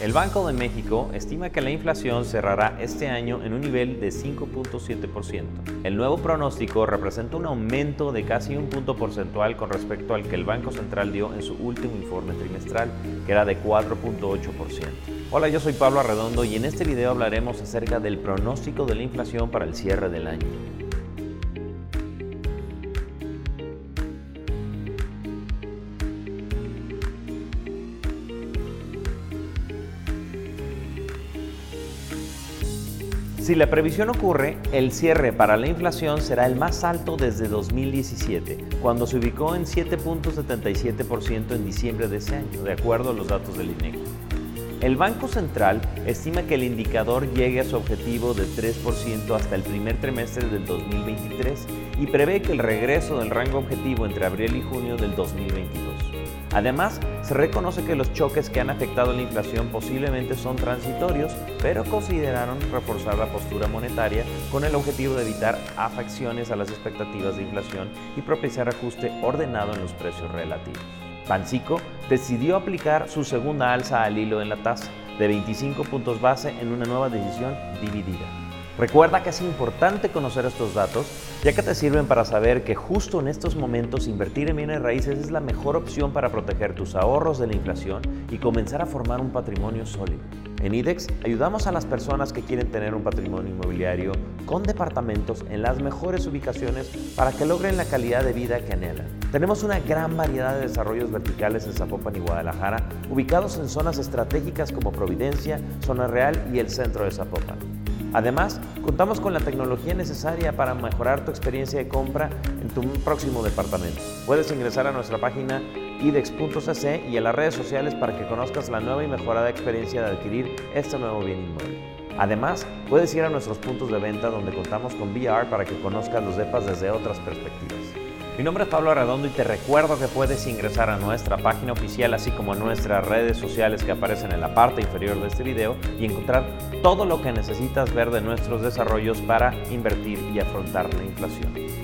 El Banco de México estima que la inflación cerrará este año en un nivel de 5.7%. El nuevo pronóstico representa un aumento de casi un punto porcentual con respecto al que el Banco Central dio en su último informe trimestral, que era de 4.8%. Hola, yo soy Pablo Arredondo y en este video hablaremos acerca del pronóstico de la inflación para el cierre del año. Si la previsión ocurre, el cierre para la inflación será el más alto desde 2017, cuando se ubicó en 7.77% en diciembre de ese año, de acuerdo a los datos del INEGI. El Banco Central estima que el indicador llegue a su objetivo de 3% hasta el primer trimestre del 2023 y prevé que el regreso del rango objetivo entre abril y junio del 2022. Además, se reconoce que los choques que han afectado la inflación posiblemente son transitorios, pero consideraron reforzar la postura monetaria con el objetivo de evitar afecciones a las expectativas de inflación y propiciar ajuste ordenado en los precios relativos. Bancico decidió aplicar su segunda alza al hilo en la tasa, de 25 puntos base en una nueva decisión dividida. Recuerda que es importante conocer estos datos, ya que te sirven para saber que justo en estos momentos invertir en bienes raíces es la mejor opción para proteger tus ahorros de la inflación y comenzar a formar un patrimonio sólido. En IDEX ayudamos a las personas que quieren tener un patrimonio inmobiliario con departamentos en las mejores ubicaciones para que logren la calidad de vida que anhelan. Tenemos una gran variedad de desarrollos verticales en Zapopan y Guadalajara, ubicados en zonas estratégicas como Providencia, Zona Real y el centro de Zapopan. Además, contamos con la tecnología necesaria para mejorar tu experiencia de compra en tu próximo departamento. Puedes ingresar a nuestra página idex.cc y a las redes sociales para que conozcas la nueva y mejorada experiencia de adquirir este nuevo bien inmueble. Además, puedes ir a nuestros puntos de venta donde contamos con VR para que conozcas los depas desde otras perspectivas. Mi nombre es Pablo Arredondo y te recuerdo que puedes ingresar a nuestra página oficial así como a nuestras redes sociales que aparecen en la parte inferior de este video y encontrar todo lo que necesitas ver de nuestros desarrollos para invertir y afrontar la inflación.